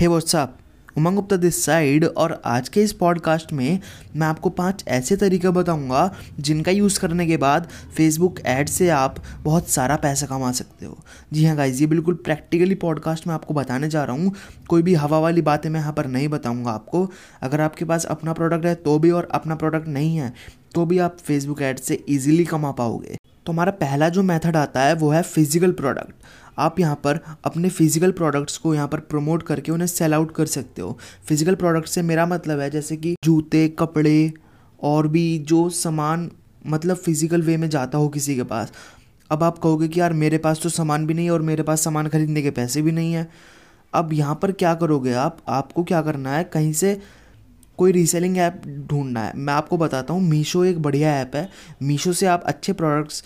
Hey what's up Umang Gupta this side और आज के इस पॉडकास्ट में मैं आपको पाँच ऐसे तरीके बताऊँगा जिनका यूज़ करने के बाद फेसबुक ऐड से आप बहुत सारा पैसा कमा सकते हो। जी हाँ गाइज़ ये बिल्कुल प्रैक्टिकली पॉडकास्ट में आपको बताने जा रहा हूँ। कोई भी हवा वाली बातें मैं यहाँ पर नहीं बताऊँगा आपको। अगर आपके पास अपना प्रोडक्ट है तो भी और अपना प्रोडक्ट नहीं है तो भी आप फेसबुक ऐड से ईजिली कमा पाओगे। तो हमारा पहला जो मेथड आता है वो है फ़िज़िकल प्रोडक्ट आप यहाँ पर अपने फ़िज़िकल प्रोडक्ट्स को यहाँ पर प्रमोट करके उन्हें सेल आउट कर सकते हो। फ़िज़िकल प्रोडक्ट से मेरा मतलब है जैसे कि जूते, कपड़े और भी जो सामान मतलब फ़िज़िकल वे में जाता हो किसी के पास। अब आप कहोगे कि यार मेरे पास तो सामान भी नहीं है और मेरे पास सामान खरीदने के पैसे भी नहीं है। अब यहाँ पर क्या करोगे आप? आपको क्या करना है? कहीं से कोई रीसेलिंग ऐप ढूंढना है। मैं आपको बताता हूँ मीशो एक बढ़िया ऐप है। मीशो से आप अच्छे प्रोडक्ट्स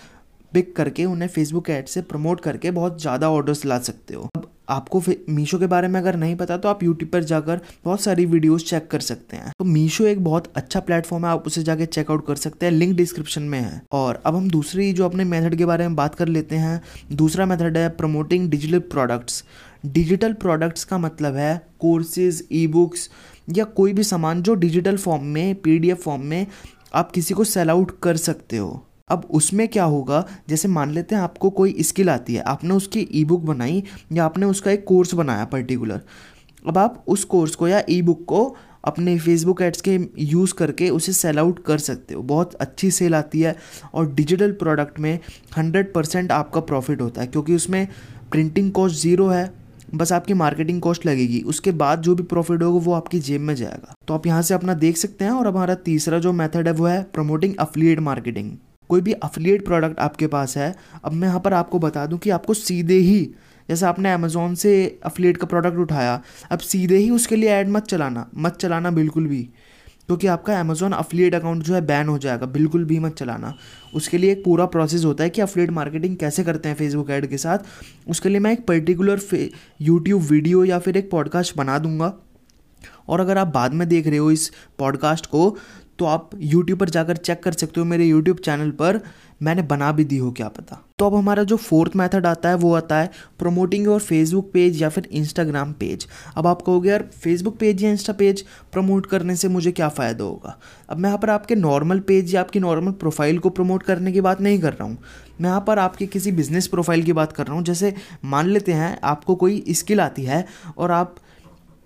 पिक करके, उन्हें फेसबुक ऐड से प्रमोट करके बहुत ज़्यादा ऑर्डर्स ला सकते हो। अब आपको मीशो के बारे में अगर नहीं पता तो आप यूट्यूब पर जाकर बहुत सारी वीडियोस चेक कर सकते हैं। तो मीशो एक बहुत अच्छा प्लेटफॉर्म है, आप उसे जाके चेकआउट कर सकते हैं। लिंक डिस्क्रिप्शन में है। और अब हम दूसरी जो अपने मेथड के बारे में बात कर लेते हैं, दूसरा मेथड है promoting digital products digital products का मतलब है कोर्सेज ई बुक्स या कोई भी सामान जो डिजिटल फॉर्म में पीडीएफ फॉर्म में आप किसी को सेल आउट कर सकते हो। अब उसमें क्या होगा? जैसे मान लेते हैं आपको कोई स्किल आती है, आपने उसकी ई बुक बनाई या आपने उसका एक कोर्स बनाया पर्टिकुलर अब आप उस कोर्स को या ई बुक को अपने फेसबुक एड्स के यूज़ करके उसे सेल आउट कर सकते हो। बहुत अच्छी सेल आती है और डिजिटल प्रोडक्ट में हंड्रेड परसेंट आपका प्रॉफिट होता है, क्योंकि उसमें प्रिंटिंग कॉस्ट ज़ीरो है, बस आपकी मार्केटिंग कॉस्ट लगेगी। उसके बाद जो भी प्रॉफिट होगा वो आपकी जेब में जाएगा। तो आप यहाँ से अपना देख सकते हैं और हमारा तीसरा जो मेथड है वो है प्रमोटिंग अफिलिएट मार्केटिंग कोई भी अफिलिएट प्रोडक्ट आपके पास है, अब मैं यहाँ पर आपको बता दूँ कि आपको सीधे ही, जैसे आपने अमेज़ोन से अफिलिएट का प्रोडक्ट उठाया, अब सीधे ही उसके लिए ऐड मत चलाना मत चलाना बिल्कुल भी, क्योंकि आपका अमेज़ोन अफिलिएट अकाउंट जो है बैन हो जाएगा, बिल्कुल भी मत चलाना। उसके लिए एक पूरा प्रोसेस होता है कि अफिलिएट मार्केटिंग कैसे करते हैं फेसबुक ऐड के साथ। उसके लिए मैं एक पर्टिकुलर यूट्यूब वीडियो या फिर एक पॉडकास्ट बना दूँगा। और अगर आप बाद में देख रहे हो इस पॉडकास्ट को तो आप यूट्यूब पर जाकर चेक कर सकते हो मेरे यूट्यूब चैनल पर। मैंने बना भी दी हो, क्या पता। तो अब हमारा जो फोर्थ मेथड आता है, वो आता है प्रमोटिंग योर फेसबुक पेज या फिर इंस्टाग्राम पेज अब आप कहोगे, यार फेसबुक पेज या इंस्टा पेज प्रमोट करने से मुझे क्या फ़ायदा होगा? अब मैं यहाँ पर आपके नॉर्मल पेज या आपकी नॉर्मल प्रोफ़ाइल को प्रमोट करने की बात नहीं कर रहा हूँ। मैं यहाँ पर आपके किसी बिज़नेस प्रोफ़ाइल की बात कर रहा हूँ। जैसे मान लेते हैं, आपको कोई स्किल आती है और आप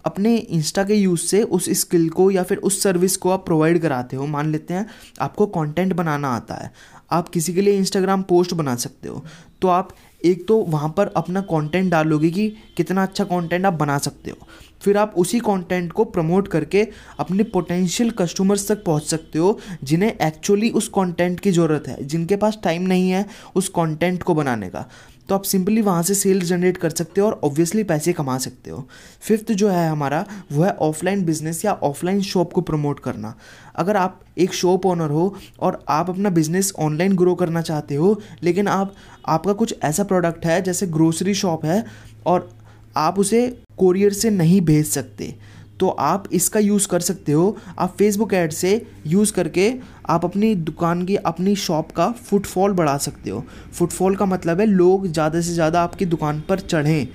अपने इंस्टा के यूज़ से उस स्किल को या फिर उस सर्विस को आप प्रोवाइड कराते हो। मान लेते हैं, आपको कंटेंट बनाना आता है। आप किसी के लिए इंस्टाग्राम पोस्ट बना सकते हो। तो आप एक तो वहाँ पर अपना कंटेंट डालोगे कि कितना अच्छा कंटेंट आप बना सकते हो। फिर आप उसी कंटेंट को प्रमोट करके अपने पोटेंशियल कस्टमर्स तक पहुँच सकते हो, जिन्हें एक्चुअली उस कंटेंट की ज़रूरत है, जिनके पास टाइम नहीं है उस कंटेंट को बनाने का। तो आप सिंपली वहाँ से सेल्स जनरेट कर सकते हो और ऑब्वियसली पैसे कमा सकते हो। फिफ्थ जो है हमारा, वो है ऑफलाइन बिज़नेस या ऑफलाइन शॉप को प्रमोट करना। अगर आप एक शॉप ओनर हो और आप अपना बिज़नेस ऑनलाइन ग्रो करना चाहते हो, लेकिन आप, आपका कुछ ऐसा प्रोडक्ट है, जैसे ग्रोसरी शॉप है, और आप उसे कोरियर से नहीं भेज सकते। तो आप इसका यूज़ कर सकते हो। आप फेसबुक ऐड से यूज़ करके आप अपनी दुकान की, अपनी शॉप का फुटफॉल बढ़ा सकते हो। फुटफॉल का मतलब है लोग ज़्यादा से ज़्यादा आपकी दुकान पर चढ़ें।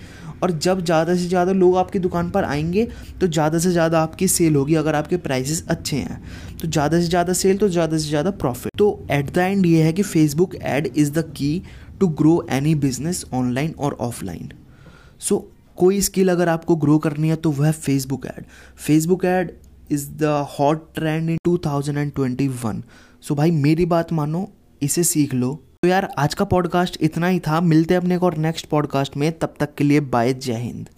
और जब ज़्यादा से ज़्यादा लोग आपकी दुकान पर आएँगे तो ज़्यादा से ज़्यादा आपकी सेल होगी अगर आपके प्राइसेस अच्छे हैं। तो ज़्यादा से ज़्यादा सेल तो ज़्यादा से ज़्यादा प्रॉफिट तो एट द एंड ये है कि Facebook ad is the key to grow any business online और ऑफलाइन सो कोई स्किल अगर आपको ग्रो करनी है तो वह है Facebook ad Facebook ad is the hot trend in 2021 so भाई, मेरी बात मानो, इसे सीख लो। तो यार, आज का पॉडकास्ट इतना ही था। मिलते हैं अपने को और नेक्स्ट पॉडकास्ट में। तब तक के लिए बाय जय हिंद।